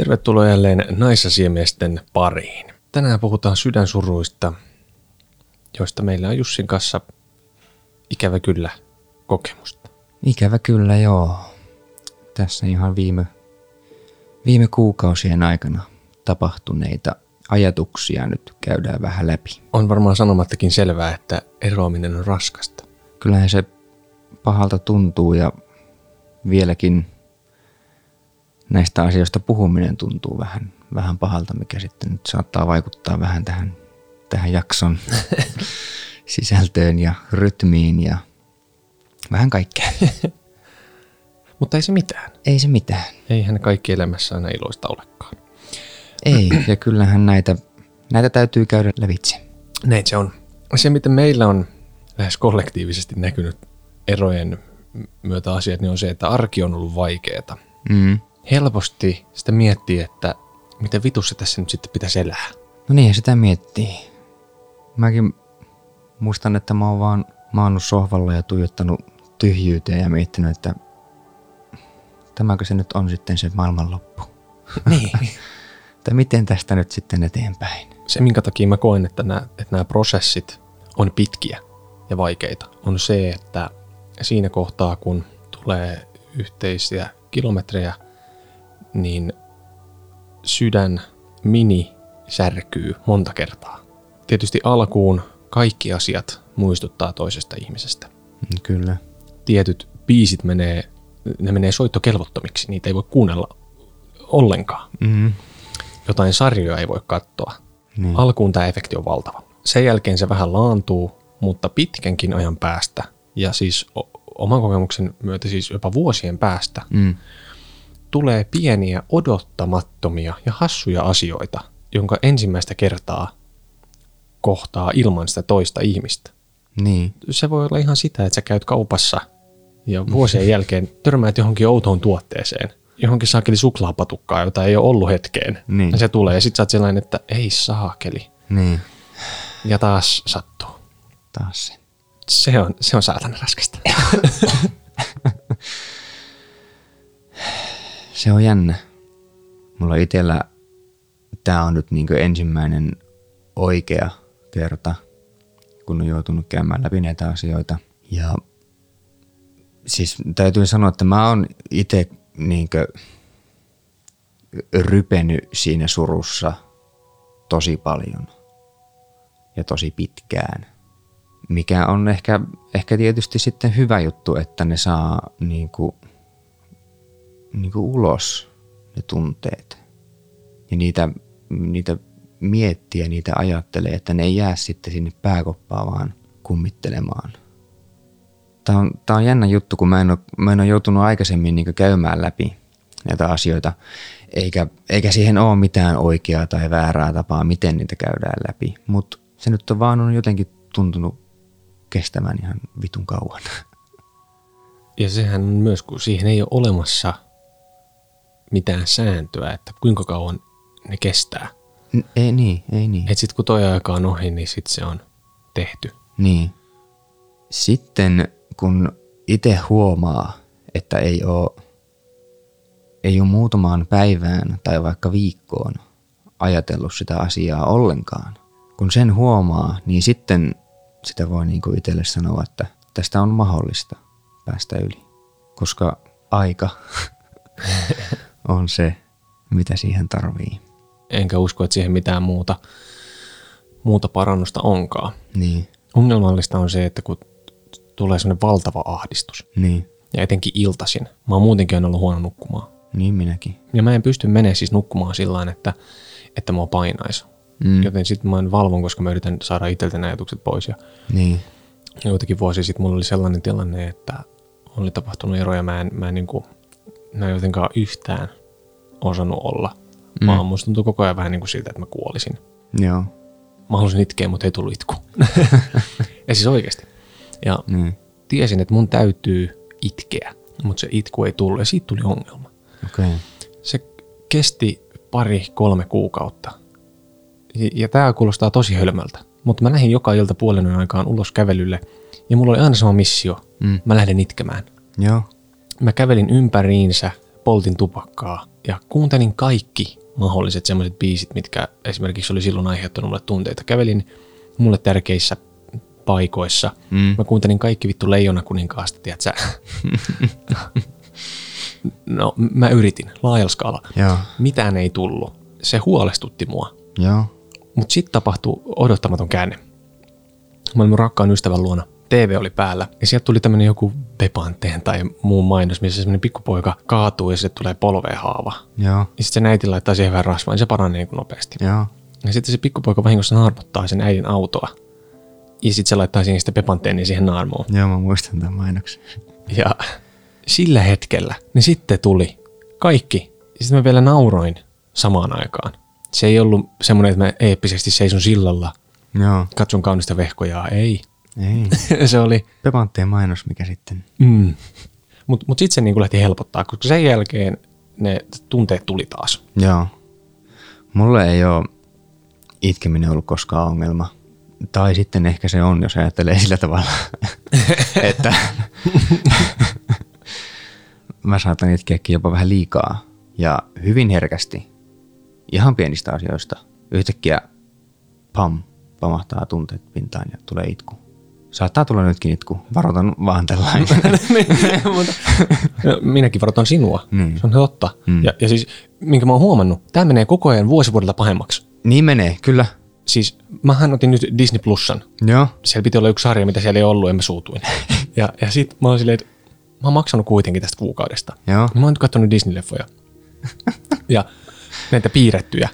Tervetuloa jälleen naisasiamiesten pariin. Tänään puhutaan sydänsuruista, joista meillä on Jussin kanssa ikävä kyllä kokemusta. Ikävä kyllä, joo. Tässä ihan viime, viime kuukausien aikana tapahtuneita ajatuksia nyt käydään vähän läpi. On varmaan sanomattakin selvää, että eroaminen on raskasta. Kyllähän se pahalta tuntuu ja vieläkin näistä asioista puhuminen tuntuu vähän, vähän pahalta, mikä sitten nyt saattaa vaikuttaa vähän tähän, tähän jakson sisältöön ja rytmiin ja vähän kaikkea. Mutta ei se mitään. Ei se mitään. Eihän kaikki elämässä aina iloista olekaan. Ei, ja kyllähän näitä, näitä täytyy käydä lävitse. Näin se on. Se, miten meillä on lähes kollektiivisesti näkynyt erojen myötä asiat, niin on se, että arki on ollut vaikeaa. Mm. Helposti sitä miettii, että miten vitussa tässä nyt sitten pitäisi elää. No niin, sitä miettii. Mäkin muistan, että mä oon vaan maannut sohvalla ja tuijottanut tyhjyyteen ja miettinyt, että tämäkö se nyt on sitten se maailmanloppu. Niin. että miten tästä nyt sitten eteenpäin. Se, minkä takia mä koen, että nämä, että nämä prosessit on pitkiä ja vaikeita, on se, että siinä kohtaa, kun tulee yhteisiä kilometrejä, niin sydän mini särkyy monta kertaa. Tietysti alkuun kaikki asiat muistuttaa toisesta ihmisestä. Mm, Kyllä. Tietyt biisit menee, ne menee soittokelvottomiksi, niitä ei voi kuunnella ollenkaan. Mm. Jotain sarjoja ei voi katsoa. Niin. Alkuun tämä efekti on valtava. Sen jälkeen se vähän laantuu, mutta pitkänkin ajan päästä, ja siis o- oman kokemuksen myötä siis jopa vuosien päästä, Mm. Tulee pieniä odottamattomia ja hassuja asioita, jonka ensimmäistä kertaa kohtaa ilman sitä toista ihmistä. Niin. Se voi olla ihan sitä, että sä käyt kaupassa ja vuosien jälkeen törmäät johonkin outoon tuotteeseen, johonkin saakeli suklaapatukkaa, jota ei ole ollut hetkeen. Niin. Ja se tulee ja sit sä oot sellainen, että ei saakeli. Niin. Ja taas sattuu. Taas se. Se on, se on saatana raskasta. Se on jännä. Mulla itsellä tämä on nyt niinku ensimmäinen oikea kerta, kun on joutunut käymään läpi näitä asioita. Ja siis täytyy sanoa, että mä oon itse niinku rypenyt siinä surussa tosi paljon ja tosi pitkään. Mikä on ehkä, ehkä tietysti sitten hyvä juttu, että ne saa niinku niin kuin ulos ne tunteet. Ja niitä, niitä miettiä, niitä ajattelee, että ne ei jää sitten sinne pääkoppaan vaan kummittelemaan. Tämä on, tämä on jännä juttu, kun mä en ole, mä en ole joutunut aikaisemmin niin käymään läpi näitä asioita, eikä, eikä siihen ole mitään oikeaa tai väärää tapaa, miten niitä käydään läpi. Mutta se nyt on vaan on jotenkin tuntunut kestämään ihan vitun kauan. Ja sehän myös, kun siihen ei ole olemassa mitään sääntöä, että kuinka kauan ne kestää. N- ei niin, ei niin. Et sit kun toi aika on ohi, niin sit se on tehty. Niin. Sitten kun itse huomaa, että ei ole, ei ole muutamaan päivään tai vaikka viikkoon ajatellut sitä asiaa ollenkaan, kun sen huomaa, niin sitten sitä voi niin kuin itselle sanoa, että tästä on mahdollista päästä yli. Koska aika on se, mitä siihen tarvii. Enkä usko, että siihen mitään muuta, muuta parannusta onkaan. Niin, Ongelmallista on se, että kun tulee semmoinen valtava ahdistus, niin, ja etenkin iltasin, mä oon muutenkin aina ollut huono nukkumaan. niin minäkin. Ja mä en pysty menemään siis nukkumaan sillä tavalla, että, että mua painaisi. Mm, Joten sitten mä en valvon, koska mä yritän saada itseltä ne ajatukset pois. Ja niin, joitakin vuosia sitten mulla oli sellainen tilanne, että oli tapahtunut ero ja mä en, mä en, niin kuin, mä en jotenkaan yhtään osannut olla. Mm. Vaan musta tuntui koko ajan vähän niin kuin siltä, että mä kuolisin. joo, Mä halusin itkeä, mutta ei tullut itku. ja siis oikeasti. Ja niin, tiesin, että mun täytyy itkeä, mutta se itku ei tullut ja siitä tuli ongelma. Okay. Se kesti pari, kolme kuukautta. Ja, tämä kuulostaa tosi hölmöltä, mutta mä lähdin joka ilta puolen yön aikaan ulos kävelylle ja mulla oli aina sama missio. Mm. Mä lähden itkemään. Joo, Mä kävelin ympäriinsä poltin tupakkaa ja kuuntelin kaikki mahdolliset semmoiset biisit, mitkä esimerkiksi oli silloin aiheuttanut mulle tunteita. Kävelin mulle tärkeissä paikoissa. Mm. Mä kuuntelin kaikki vittu Leijona kuninkaasta, tiedätkö? no, mä yritin laajalla skaalalla. Joo. Mitään ei tullut. Se huolestutti mua. Mutta sitten tapahtui odottamaton käänne. Mä olin mun rakkaan ystävän luona. TV oli päällä ja sieltä tuli tämmönen joku Bepanteen tai muun mainos, missä semmoinen pikkupoika kaatuu ja se tulee polveen haava. Joo. Ja sitten se äiti laittaa siihen vähän rasvaa, niin se paranee niin kuin nopeasti. Joo. Ja sitten se pikkupoika vahingossa naarmuttaa sen äidin autoa. Ja sitten se laittaa siihen sitä Bepanteenia siihen naarmuun. Joo, mä muistan tämän mainoksen. Ja sillä hetkellä ne sitten tuli kaikki. Ja sitten mä vielä nauroin samaan aikaan. Se ei ollut semmoinen, että mä eeppisesti seison sillalla, Joo. katson kaunista vehkojaa. Ei. Ei. se oli... Pepanttien mainos, mikä sitten. Mm. Mutta mut sitten se niinku lähti helpottaa, koska sen jälkeen ne tunteet tuli taas. Joo. Mulle ei ole itkeminen ollut koskaan ongelma. Tai sitten ehkä se on, jos ajattelee sillä tavalla, että mä saatan itkeäkin jopa vähän liikaa ja hyvin herkästi. Ihan pienistä asioista. Yhtäkkiä pam, pamahtaa tunteet pintaan ja tulee itku. Saattaa tulla nytkin itku. Varoitan vaan tällainen. Mutta minäkin varoitan sinua. Niin. Se on totta. Mm. Ja, ja siis, minkä mä oon huomannut, tämä menee koko ajan vuosivuodelta pahemmaksi. niin menee, kyllä. Siis mähän otin nyt Disney Plusan. Joo. Siellä piti olla yksi sarja, mitä siellä ei ollut, ja mä suutuin. ja, ja sit mä oon silleen, että mä oon maksanut kuitenkin tästä kuukaudesta. Joo. Niin mä oon nyt katsonut Disney-leffoja. ja näitä piirrettyjä.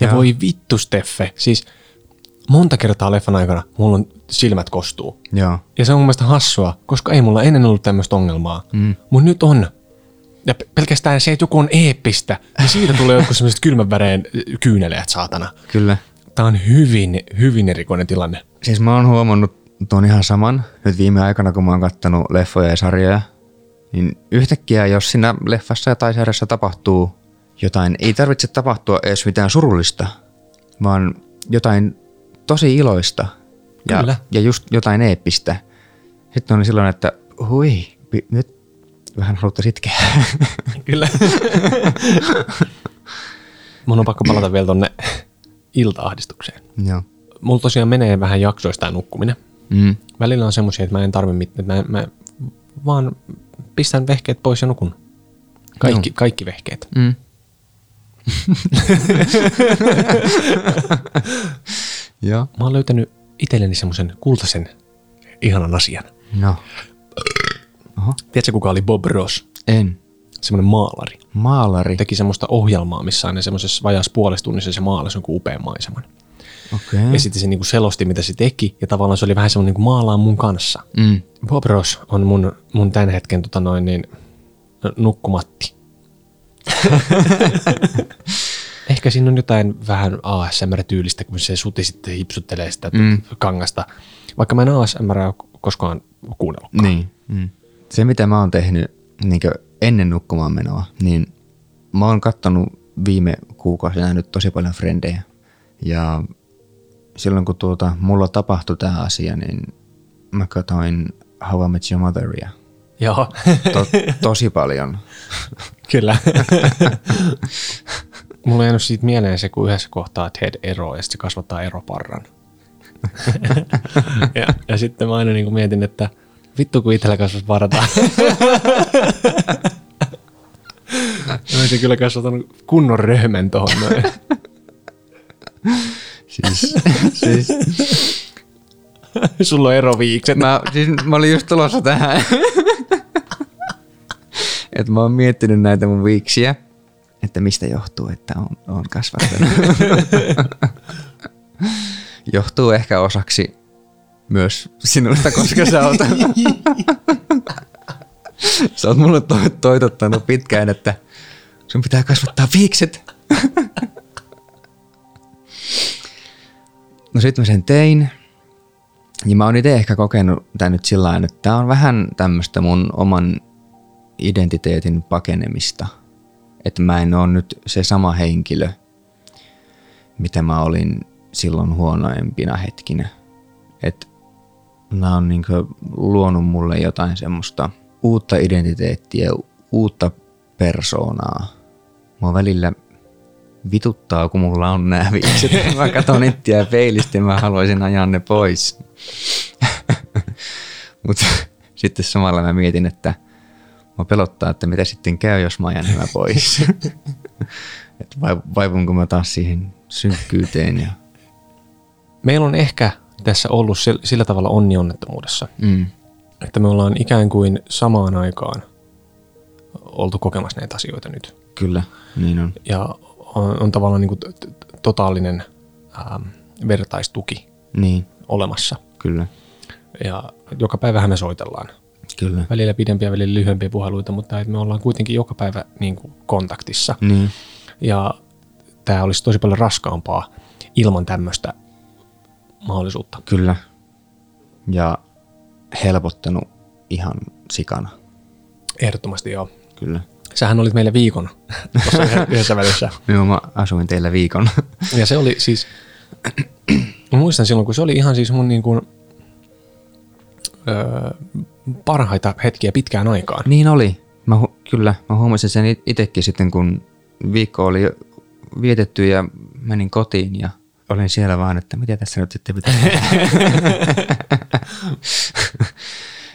Ja Joo. voi vittu Steffe. Siis monta kertaa leffan aikana mulla on silmät kostuu. Joo. Ja se on mun mielestä hassua, koska ei mulla ennen ollut tämmöistä ongelmaa. Mm. Mutta nyt on. Ja pe- pelkästään se, että joku on eeppistä, niin siitä tulee jotkut semmoiset kylmän väreen kyyneleet, saatana. Kyllä. Tää on hyvin, hyvin erikoinen tilanne. Siis mä oon huomannut tuon ihan saman nyt viime aikana, kun mä oon kattanut leffoja ja sarjoja. Niin yhtäkkiä, jos siinä leffassa tai sarjassa tapahtuu jotain, ei tarvitse tapahtua edes mitään surullista, vaan jotain tosi iloista ja, Kyllä. ja just jotain eeppistä. Sitten on silloin, että hui, nyt vähän haluttaisiin itkeä. Kyllä. Mun on pakko palata vielä tonne iltaahdistukseen. Joo. Mulla tosiaan menee vähän jaksoista nukkuminen. Mm. Välillä on semmoisia, että mä en tarvi mitään, mä, mä vaan pistän vehkeet pois ja nukun. Kaikki, Joo. kaikki vehkeet. Mm. Joo. Mä oon löytänyt itselleni semmoisen kultaisen ihanan asian. No. Oho. Tiedätkö, kuka oli Bob Ross? En. Semmoinen maalari. Maalari. Teki semmoista ohjelmaa, missä aina semmoisessa vajaassa puolessa tunnissa se maalasi jonkun upean maiseman. Okei. Ja sitten se niinku selosti, mitä se teki, ja tavallaan se oli vähän semmoinen niinku maalaa mun kanssa. Mm. Bob Ross on mun, mun tämän hetken tota noin, niin, nukkumatti. Ehkä siinä on jotain vähän ASMR-tyylistä, kun se suti sitten hipsuttelee sitä mm. kangasta. Vaikka mä en ASMR ole koskaan kuunnellut. Niin. Mm. Se, mitä mä oon tehnyt niin ennen nukkumaan menoa, niin mä oon kattonut viime kuukausina nyt tosi paljon frendejä. Ja silloin kun tuota, mulla tapahtui tämä asia, niin mä katsoin How I Met Your Motheria Joo, to- tosi paljon. kyllä. Mulla on jäänyt siitä mieleen se, kun yhdessä kohtaa Ted eroaa ja sitten se kasvattaa eroparran. ja, ja sitten mä aina niin mietin, että vittu kun itsellä kasvas parta. Mä olisin kyllä kasvattanut kunnon röhmen tohon noin. Siis, siis, Sulla on eroviikset. mä, siis mä olin just tulossa tähän. että mä oon miettinyt näitä mun viiksiä, että mistä johtuu, että on, on kasvattanut. johtuu ehkä osaksi myös sinusta, koska sä oot, sä oot mulle to- toitottanut pitkään, että sun pitää kasvattaa viikset. no sit mä sen tein. Ja mä oon itse ehkä kokenut tän nyt sillä että tää on vähän tämmöistä mun oman identiteetin pakenemista. Että mä en oo nyt se sama henkilö, mitä mä olin silloin huonoimpina hetkinä. Että nämä on niinku luonut mulle jotain semmoista uutta identiteettiä, uutta persoonaa. Mua välillä vituttaa, kun mulla on nämä viikset. Mä katson itseä peilistä ja mä haluaisin ajaa ne pois. Mutta sitten samalla mä mietin, että mä pelottaa, että mitä sitten käy, jos mä ajan nämä pois. että vaivunko mä taas siihen synkkyyteen. Ja... Meillä on ehkä tässä ollut sillä tavalla onnionnettomuudessa, mm. että me ollaan ikään kuin samaan aikaan oltu kokemassa näitä asioita nyt. Kyllä, niin on. Ja on, on tavallaan niin kuin totaalinen ähm, vertaistuki niin. olemassa. Kyllä. Ja joka päivähän me soitellaan. Kyllä. Välillä pidempiä, välillä lyhyempiä puheluita, mutta me ollaan kuitenkin joka päivä niin kuin kontaktissa. Niin. Ja tämä olisi tosi paljon raskaampaa ilman tämmöistä mahdollisuutta. Kyllä. Ja helpottanut ihan sikana. Ehdottomasti joo. Kyllä. Sähän olit meille viikon tuossa yhdessä välissä. Joo, mä asuin teillä viikon. ja se oli siis, mä muistan silloin, kun se oli ihan siis mun niin kuin, öö, parhaita hetkiä pitkään aikaan. Niin oli. Mä, kyllä, mä huomasin sen itsekin sitten, kun viikko oli vietetty ja menin kotiin ja olin siellä vaan, että mitä tässä nyt sitten pitää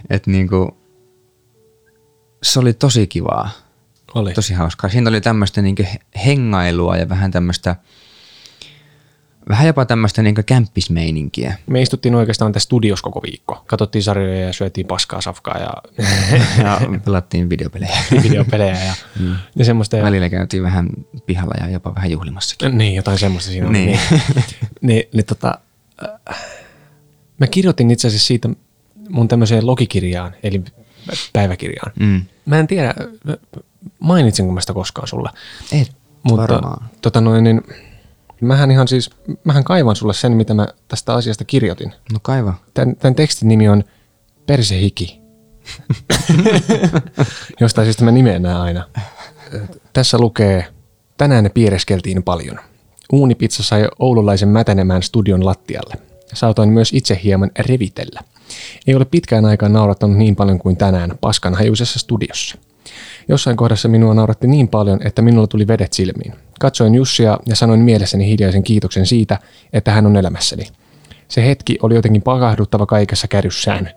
Että niinku, se oli tosi kivaa. Oli. Tosi hauskaa. Siinä oli tämmöistä niinku hengailua ja vähän tämmöistä, vähän jopa tämmöistä niinku kämppismeininkiä. Me istuttiin oikeastaan tässä studios koko viikko. Katsottiin sarjoja ja syötiin paskaa safkaa ja, ja pelattiin videopelejä. videopelejä ja, mm. ja semmoista. Välillä käytiin vähän pihalla ja jopa vähän juhlimassakin. Niin, jotain semmoista siinä niin. oli. Niin, niin, niin tota, äh, mä kirjoitin itse asiassa siitä mun tämmöiseen logikirjaan, eli päiväkirjaan. Mm. Mä en tiedä, mainitsinko mä sitä koskaan sulle. Et Mutta, varmaan. Tota noin, niin, mähän ihan siis, mähän kaivan sulle sen, mitä mä tästä asiasta kirjoitin. No kaiva. Tän, tämän tekstin nimi on Persehiki. Jostain syystä mä nimeen aina. Tässä lukee, tänään ne piereskeltiin paljon. Uunipizza sai oululaisen mätänemään studion lattialle. Saatoin myös itse hieman revitellä. Ei ole pitkään aikaan naurattanut niin paljon kuin tänään paskanhajuisessa studiossa. Jossain kohdassa minua nauratti niin paljon, että minulla tuli vedet silmiin. Katsoin Jussia ja sanoin mielessäni hiljaisen kiitoksen siitä, että hän on elämässäni. Se hetki oli jotenkin pakahduttava kaikessa käryssään.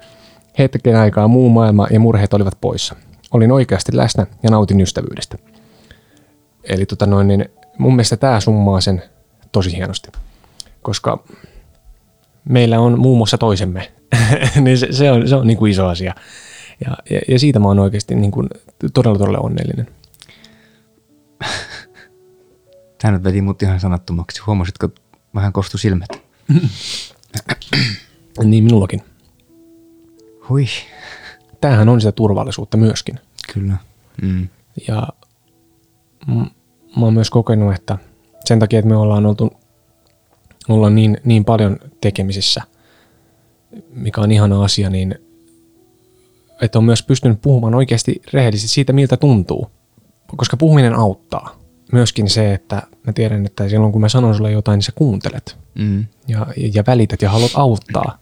Hetken aikaa muu maailma ja murheet olivat poissa. Olin oikeasti läsnä ja nautin ystävyydestä. Eli tota noin, niin mun mielestä tämä summaa sen tosi hienosti. Koska meillä on muun muassa toisemme. niin se, se, on, se on niin kuin iso asia. Ja, ja, ja siitä mä oon oikeasti niin kuin todella todella onnellinen. Tämä nyt veti mut ihan sanattomaksi. Huomasitko, vähän kostu silmät? niin minullakin. Hui. Tämähän on sitä turvallisuutta myöskin. Kyllä. Mm. Ja m- mä oon myös kokenut, että sen takia, että me ollaan oltu ollaan niin, niin paljon tekemisissä, mikä on ihana asia, niin että on myös pystynyt puhumaan oikeasti rehellisesti siitä, miltä tuntuu. Koska puhuminen auttaa. Myöskin se, että mä tiedän, että silloin kun mä sanon sulle jotain, niin sä kuuntelet. Mm. Ja, ja välität ja haluat auttaa.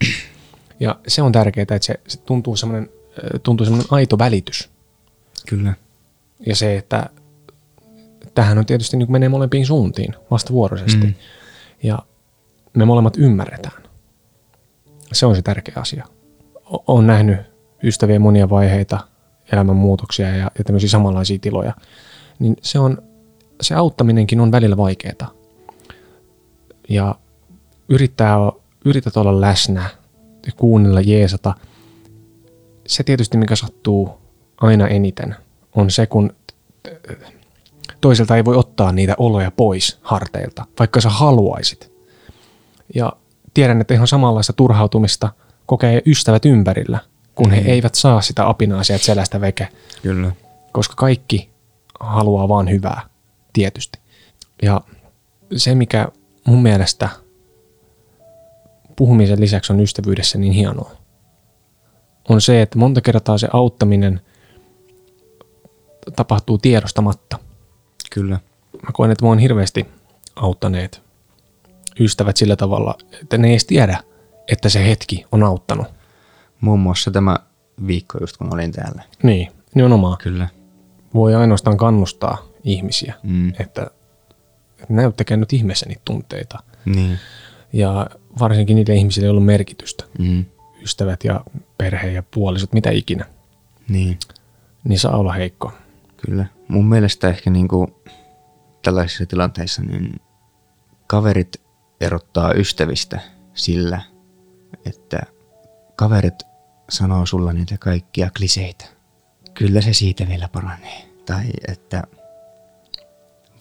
Ja se on tärkeää, että se, se tuntuu semmoinen tuntuu semmoinen aito välitys. Kyllä. Ja se, että tähän on tietysti niin menee molempiin suuntiin vastavuoroisesti. Mm. Ja me molemmat ymmärretään. Se on se tärkeä asia. Olen nähnyt ystävien monia vaiheita, elämän muutoksia ja, ja tämmöisiä samanlaisia tiloja, niin se, on, se auttaminenkin on välillä vaikeaa. Ja yrittää, yrität olla läsnä ja kuunnella Jeesata. Se tietysti, mikä sattuu aina eniten, on se, kun toiselta ei voi ottaa niitä oloja pois harteilta, vaikka sä haluaisit. Ja tiedän, että ihan samanlaista turhautumista kokee ystävät ympärillä, kun he mm. eivät saa sitä apinaa sieltä selästä veke. Kyllä. Koska kaikki haluaa vaan hyvää, tietysti. Ja se, mikä mun mielestä puhumisen lisäksi on ystävyydessä niin hienoa, on se, että monta kertaa se auttaminen tapahtuu tiedostamatta. Kyllä. Mä koen, että mä oon hirveästi auttaneet ystävät sillä tavalla, että ne ei edes tiedä, että se hetki on auttanut. Muun muassa tämä viikko just kun olin täällä. Niin, nimenomaan. Kyllä. voi ainoastaan kannustaa ihmisiä, Mm. että, näyttäkää nyt ihmeessä niitä tunteita. Niin. Ja varsinkin niille ihmisille, joilla on merkitystä, Mm. ystävät ja perhe ja puolisot, mitä ikinä, Niin. niin saa olla heikko. Kyllä. Mun mielestä ehkä niinku tällaisissa tilanteissa niin kaverit erottaa ystävistä sillä, että kaverit sanoo sulla niitä kaikkia kliseitä. Kyllä se siitä vielä paranee. Tai että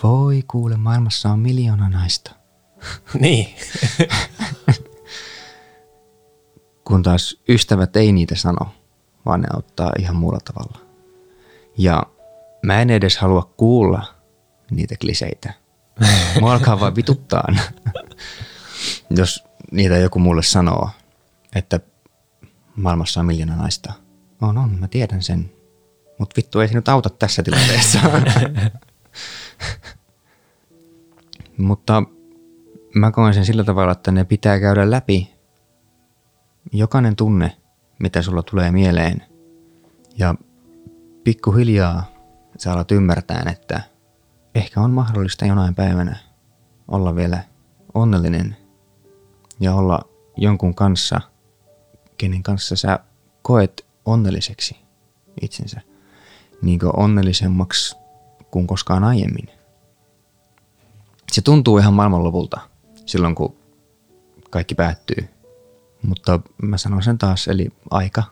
voi kuule, maailmassa on miljoona naista. Niin. Kun taas ystävät ei niitä sano, vaan ne auttaa ihan muulla tavalla. Ja mä en edes halua kuulla niitä kliseitä. Mua alkaa vaan vituttaa, jos niitä joku mulle sanoo, että maailmassa on miljoona naista. On, on, mä tiedän sen. Mutta vittu ei se nyt auta tässä tilanteessa. Mutta mä koen sen sillä tavalla, että ne pitää käydä läpi jokainen tunne, mitä sulla tulee mieleen. Ja pikkuhiljaa sä alat ymmärtää, että ehkä on mahdollista jonain päivänä olla vielä onnellinen ja olla jonkun kanssa, kenen kanssa sä koet onnelliseksi itsensä, niin onnellisemmaksi kuin koskaan aiemmin. Se tuntuu ihan maailmanlopulta silloin, kun kaikki päättyy. Mutta mä sanon sen taas, eli aika.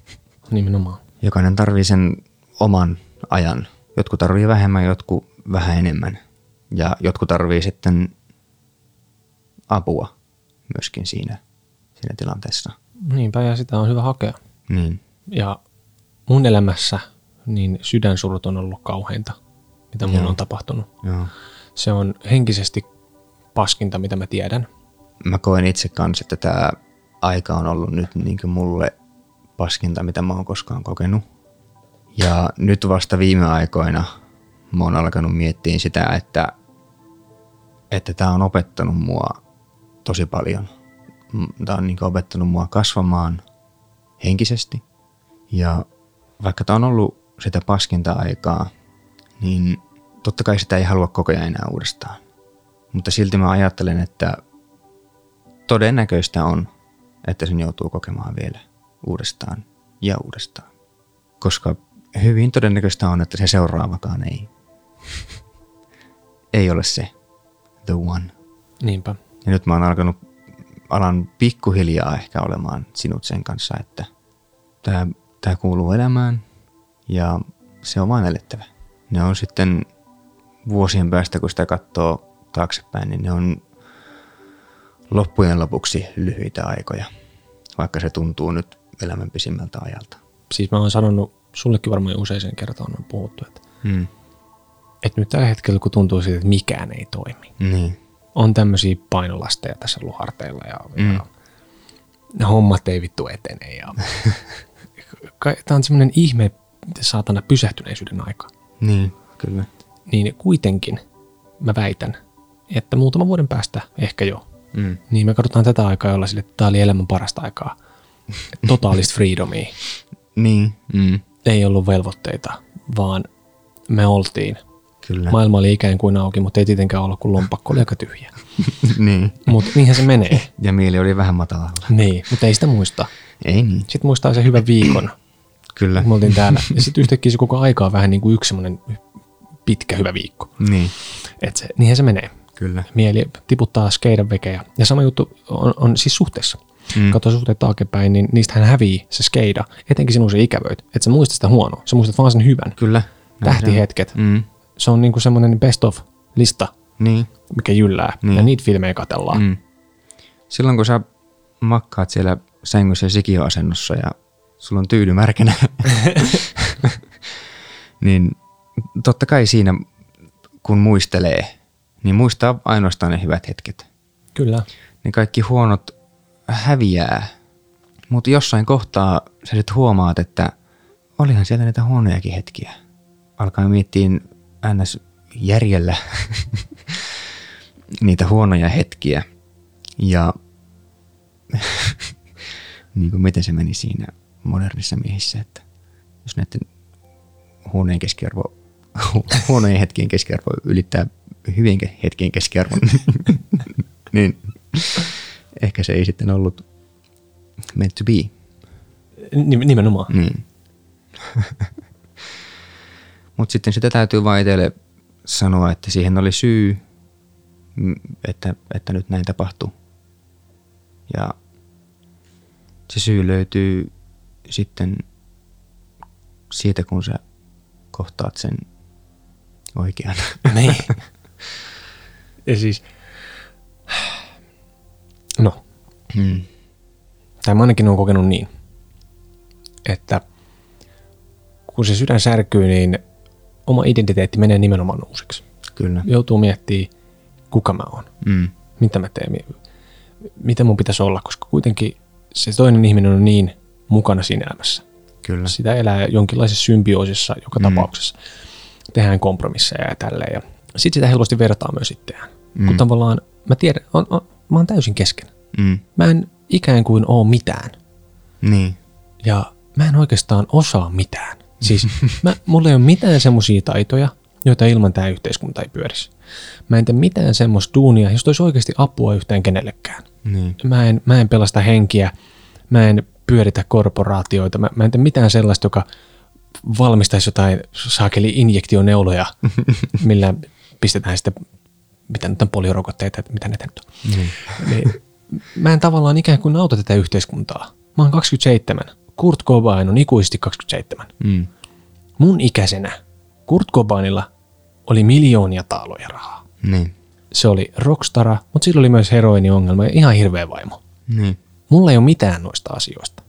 Nimenomaan. Jokainen tarvii sen oman ajan. Jotkut tarvii vähemmän, jotkut vähän enemmän. Ja jotkut tarvii sitten apua myöskin siinä, siinä tilanteessa. Niinpä, ja sitä on hyvä hakea. Niin, Ja mun elämässä niin sydänsurut on ollut kauheinta, mitä mun Joo. on tapahtunut. joo. Se on henkisesti paskinta, mitä mä tiedän. Mä koen itse kanssa, että tämä aika on ollut nyt niin mulle paskinta, mitä mä oon koskaan kokenut. Ja nyt vasta viime aikoina mä oon alkanut miettiä sitä, että että tämä on opettanut mua tosi paljon. Tämä on niin opettanut mua kasvamaan henkisesti. Ja vaikka tämä on ollut sitä paskinta aikaa, niin totta kai sitä ei halua koko ajan enää uudestaan. Mutta silti mä ajattelen, että todennäköistä on, että sen joutuu kokemaan vielä uudestaan ja uudestaan. Koska hyvin todennäköistä on, että se seuraavakaan ei, ei ole se the one. Niinpä. Ja nyt mä oon alkanut, alan pikkuhiljaa ehkä olemaan sinut sen kanssa, että tämä, tämä kuuluu elämään ja se on vain elettävä. Ne on sitten vuosien päästä, kun sitä katsoo taaksepäin, niin ne on loppujen lopuksi lyhyitä aikoja, vaikka se tuntuu nyt elämän pisimmältä ajalta. Siis mä oon sanonut, sullekin varmaan useisen kertaan on puhuttu, että, Hmm. että nyt tällä hetkellä, kun tuntuu siitä, että mikään ei toimi, Niin, on tämmöisiä painolasteja tässä ollut harteilla ja, Mm. ja ne hommat ei vittu etene. Ja, Tämä on semmoinen ihme saatana pysähtyneisyyden aika. niin, kyllä. Niin kuitenkin mä väitän, että muutaman vuoden päästä ehkä jo, Mm. niin me katsotaan tätä aikaa, jolla sille, että tämä oli elämän parasta aikaa. Totaalista freedomia. Niin, mm. Ei ollut velvoitteita, vaan me oltiin. kyllä. Maailma oli ikään kuin auki, mutta ei tietenkään ollut, kun lompakko oli aika tyhjä. niin. Mutta niinhän se menee. Ja mieli oli vähän matalalla. Niin, mutta ei sitä muista. Ei niin, Sitten muistaa se hyvän viikon, kyllä. me oltiin täällä. Ja sitten yhtäkkiä se koko aika on vähän niin kuin yksi semmoinen pitkä hyvä viikko. Niin, Et se, niinhän se menee. kyllä. Mieli tiputtaa skeidan vekejä. Ja sama juttu on, on siis suhteessa. Mm. Katso suhteet taaksepäin, niin niistähän hävii se skeida. Etenkin sinun se ikävöit. Että sä muistat sitä huonoa. Sä muistat vaan sen hyvän. Kyllä. näin se on. Tähtihetket. Mm. Se on niinku semmoinen best of lista, Niin. mikä jyllää. Niin. Ja niitä filmejä katellaan. Mm. Silloin kun sä makkaat siellä sängyssä sikioasennossa ja sulla on tyyny märkänä, niin totta kai siinä kun muistelee, niin muistaa ainoastaan ne hyvät hetket. Kyllä. Ne kaikki huonot häviää, mutta jossain kohtaa sä sitten huomaat, että olihan siellä niitä huonojakin hetkiä. Alkaa miettiä ns. järjellä niitä huonoja hetkiä. Ja niin kuin miten se meni siinä modernissa miehissä, että jos näiden huoneen keskiarvo huonojen hetkien keskiarvo ylittää hyvien hetkien keskiarvon, niin ehkä se ei sitten ollut meant to be. Nim- Nimenomaan. Niin. Mutta sitten sitä täytyy vaan itselle sanoa, että siihen oli syy, m- että, että nyt näin tapahtui. Ja se syy löytyy sitten siitä, kun sä kohtaat sen oikean. Niin. Ja siis, no, Hmm. tai mä ainakin olen kokenut niin, että kun se sydän särkyy, niin oma identiteetti menee nimenomaan uusiksi. Kyllä. Joutuu miettimään, kuka mä oon, Mm. mitä mä teen, mi- mitä mun pitäisi olla, koska kuitenkin se toinen ihminen on niin mukana siinä elämässä. Kyllä. Sitä elää jonkinlaisessa symbioosissa joka Mm. tapauksessa. Tehdään kompromisseja ja tälleen. Ja sitten sitä helposti vertaa myös itseään. Mm. Mm. Kun tavallaan, mä tiedän, on, on, mä oon täysin kesken. Mm. Mä en ikään kuin oo mitään. Niin. Ja mä en oikeastaan osaa mitään. Siis mä, mulla ei ole mitään semmoisia taitoja, joita ilman tämä yhteiskunta ei pyörisi. Mä en tee mitään semmoista duunia, josta olisi oikeasti apua yhtään kenellekään. Niin. Mä en, mä en pelasta henkiä, mä en pyöritä korporaatioita, mä, mä en tee mitään sellaista, joka valmistaisi jotain saakeli injektioneuloja, millä pistetään sitten, mitä nyt on poliorokotteita, että mitä ne nyt on. Niin. Niin, mä en tavallaan ikään kuin auta tätä yhteiskuntaa. Mä oon 27. Kurt Cobain on ikuisesti 27. Mm. Mun ikäisenä Kurt Cobainilla oli miljoonia taaloja rahaa. Niin. Se oli rockstara, mutta sillä oli myös heroiniongelma ja ihan hirveä vaimo. Niin. Mulla ei ole mitään noista asioista.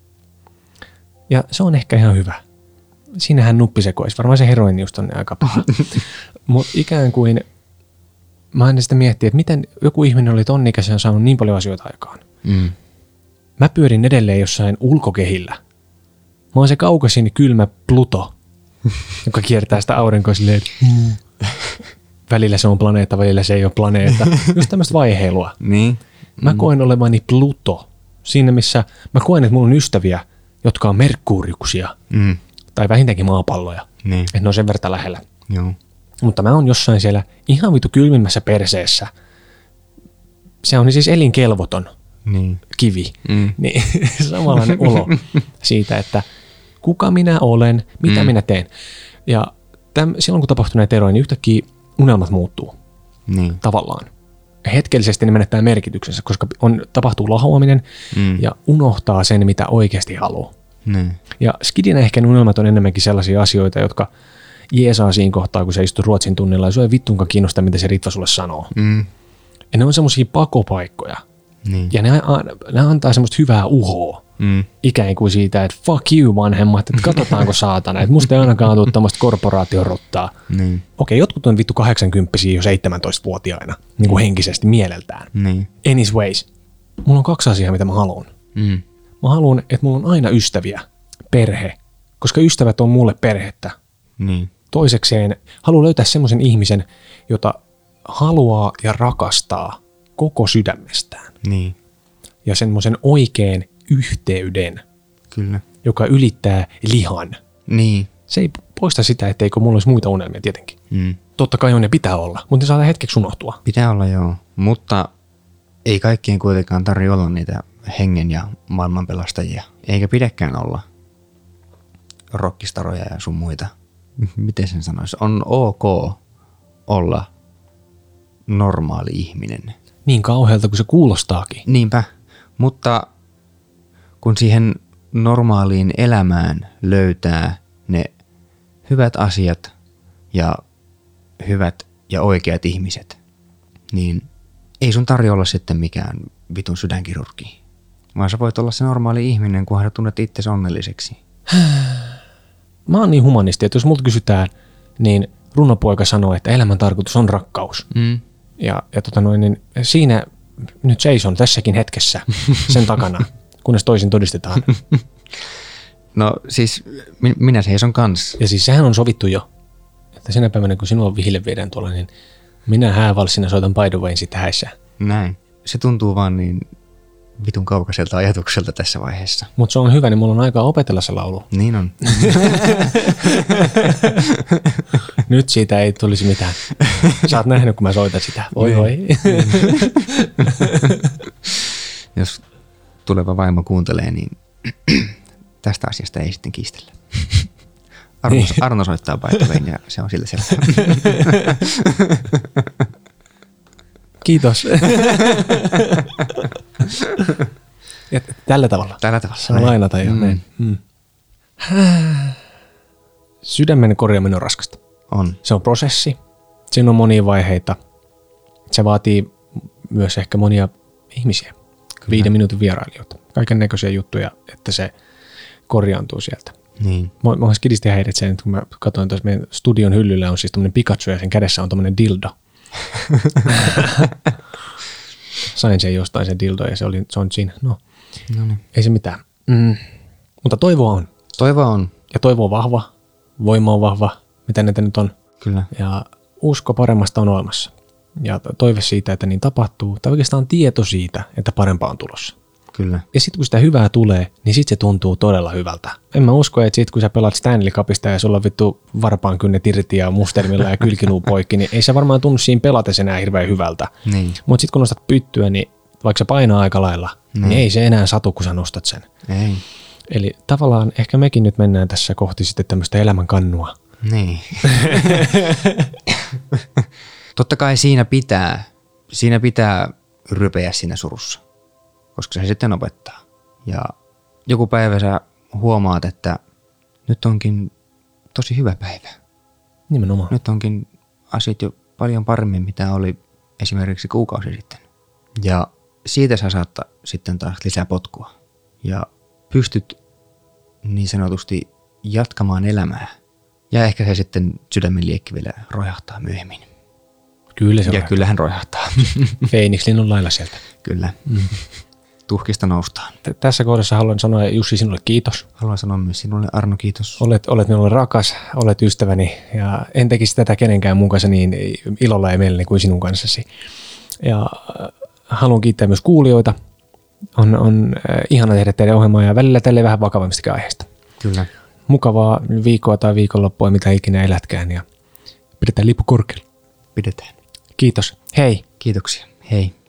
Ja se on ehkä ihan hyvä. Siinähän nuppi sekoisi. Varmaan se heroini just on aika paha. Mutta ikään kuin mä aina sitä miettiä, että miten joku ihminen oli ton ikäisen saanut niin paljon asioita aikaan. Mm. Mä pyörin edelleen jossain ulkokehillä. Mä oon se kaukaisin kylmä Pluto, joka kiertää sitä aurinkoa silleen, että mm. välillä se on planeetta, välillä se ei ole planeetta. Just tämmöistä vaiheilua. Niin. Mä koen olevani Pluto. Siinä missä mä koen, että mulla on ystäviä, jotka on merkkuuriuksia Mm. Tai vähintäänkin maapalloja. Niin. Että ne on sen verran lähellä. Joo. Mutta mä oon jossain siellä ihan vitu kylmimmässä perseessä. Se on siis elinkelvoton Niin. kivi. Mm. Niin samanlainen olo siitä, että kuka minä olen, mitä mm. minä teen. Ja täm, silloin kun tapahtuu näitä eroja, niin yhtäkkiä unelmat muuttuu Niin. tavallaan. Hetkellisesti ne menettää merkityksensä, koska on, tapahtuu lahoaminen Mm. ja unohtaa sen, mitä oikeasti haluaa. Niin. Ja skidin ehkä ne unelmat on enemmänkin sellaisia asioita, jotka jeesaa siinä kohtaa, kun se istuu Ruotsin tunnilla ja sua ei vittuunkaan kiinnosta, mitä se Ritva sulle sanoo. Mm. Ja ne on semmoisia pakopaikkoja. Niin. Ja ne, ne antaa semmoista hyvää uhoa. Mm. Ikään kuin siitä, että fuck you vanhemmat, että katsotaanko saatana, että musta ei ainakaan tule tämmöistä korporaatiorottaa. Niin. Okei, jotkut on vittu 80 jo 17-vuotiaina, niin kuin henkisesti mieleltään. Niin. Anyways, mulla on kaksi asiaa, mitä mä haluan. Mm. Mä haluan, että mulla on aina ystäviä, perhe, koska ystävät on mulle perhettä. Niin. Toisekseen haluan löytää semmoisen ihmisen, jota haluaa ja rakastaa koko sydämestään. Niin. Ja semmoisen oikean yhteyden, Kyllä. joka ylittää lihan. Niin. Se ei poista sitä, etteikö mulla olisi muita unelmia tietenkin. Mm. Totta kai on ja pitää olla, mutta ne saa hetkeksi unohtua. Pitää olla joo, mutta ei kaikkien kuitenkaan tarvitse olla niitä hengen ja maailman pelastajia. Eikä pidäkään olla rockistaroja ja sun muita. Miten sen sanoisi? On ok olla normaali ihminen. Niin kauhealta kuin se kuulostaakin. Niinpä, mutta kun siihen normaaliin elämään löytää ne hyvät asiat ja hyvät ja oikeat ihmiset, niin ei sun tarjolla olla sitten mikään vitun sydänkirurgi. Vaan sä voit olla se normaali ihminen, kunhan sä tunnet itsesi onnelliseksi. Mä oon niin humanisti, että jos multa kysytään, niin runopoika sanoo, että elämän tarkoitus on rakkaus. Mm. Ja, ja tota noin, niin siinä nyt seison tässäkin hetkessä sen takana, kunnes toisin todistetaan. No siis mi- minä seison kanssa. Ja siis sehän on sovittu jo, että sinä päivänä kun sinua vihille viedään tuolla, niin minä häävalssina soitan By the Wayn sitten häissä. Näin. Se tuntuu vaan niin vitun kaukaiselta ajatukselta tässä vaiheessa. Mutta se on hyvä, niin mulla on aikaa opetella se laulu. Niin on. Nyt siitä ei tulisi mitään. Sä oot nähnyt, kun mä soitan sitä. Voi Niin. voi. Jos tuleva vaimo kuuntelee, niin tästä asiasta ei sitten kiistellä. Arno, Niin. Arno soittaa way, ja se on sillä selvä. Kiitos. Tällä tavalla. Tällä tavalla. Saa lainata jo. Mm. näin. Mm. Sydämen korjaaminen on raskasta. On. Se on prosessi. Siinä on monia vaiheita. Se vaatii myös ehkä monia ihmisiä. Kyllä. Viiden minuutin vierailijoita. Kaiken näköisiä juttuja, että se korjaantuu sieltä. Niin. Mä, mä skidisti että kun mä katsoin tuossa meidän studion hyllyllä on siis tämmöinen Pikachu ja sen kädessä on tämmöinen dildo. Sain sen jostain sen dildo ja se, oli, se on siinä. No, No niin. ei se mitään. Mm. Mutta toivoa on. Toivo on, Ja toivo on vahva. Voima on vahva. Mitä näitä nyt on. kyllä. Ja usko paremmasta on olemassa. Ja to- toive siitä, että niin tapahtuu. Tai oikeastaan tieto siitä, että parempaa on tulossa. Kyllä. Ja sitten kun sitä hyvää tulee, niin sitten se tuntuu todella hyvältä. En mä usko, että sit kun sä pelaat Stanley Cupista ja sulla on vittu varpaan kynnet irti ja mustelmilla ja kylkinuu poikki, niin ei se varmaan tunnu siinä pelatessa enää hirveän hyvältä. Niin. Mutta sitten kun nostat pyttyä, niin vaikka se painaa aika lailla, niin. niin ei se enää satu, kun sä nostat sen. Ei. Eli tavallaan ehkä mekin nyt mennään tässä kohti sitten tämmöistä elämän kannua. Niin. Totta kai siinä pitää, siinä pitää rypeä siinä surussa, koska se sitten opettaa. Ja joku päivä sä huomaat, että nyt onkin tosi hyvä päivä. Nimenomaan. Nyt onkin asiat jo paljon paremmin, mitä oli esimerkiksi kuukausi sitten. Ja siitä sä saat sitten taas lisää potkua. Ja pystyt niin sanotusti jatkamaan elämää. Ja ehkä se sitten sydämen liekki vielä rojahtaa myöhemmin. Kyllä se ja on. kyllähän rojahtaa. Phoenix linnun lailla sieltä. Kyllä. Mm. Tuhkista noustaan. T- tässä kohdassa haluan sanoa Jussi sinulle kiitos. Haluan sanoa myös sinulle Arno kiitos. Olet, olet minulle rakas, olet ystäväni ja en tekisi tätä kenenkään mun kanssa niin ilolla ja mielelläni kuin sinun kanssasi. Ja äh, haluan kiittää myös kuulijoita. On, on äh, ihana tehdä teidän ohjelmaa ja välillä tälle vähän vakavammistakin aiheesta. Kyllä. Mukavaa viikkoa tai viikonloppua, mitä ikinä elätkään ja pidetään lippu korkealla. Pidetään. Kiitos. Hei! Kiitoksia. Hei.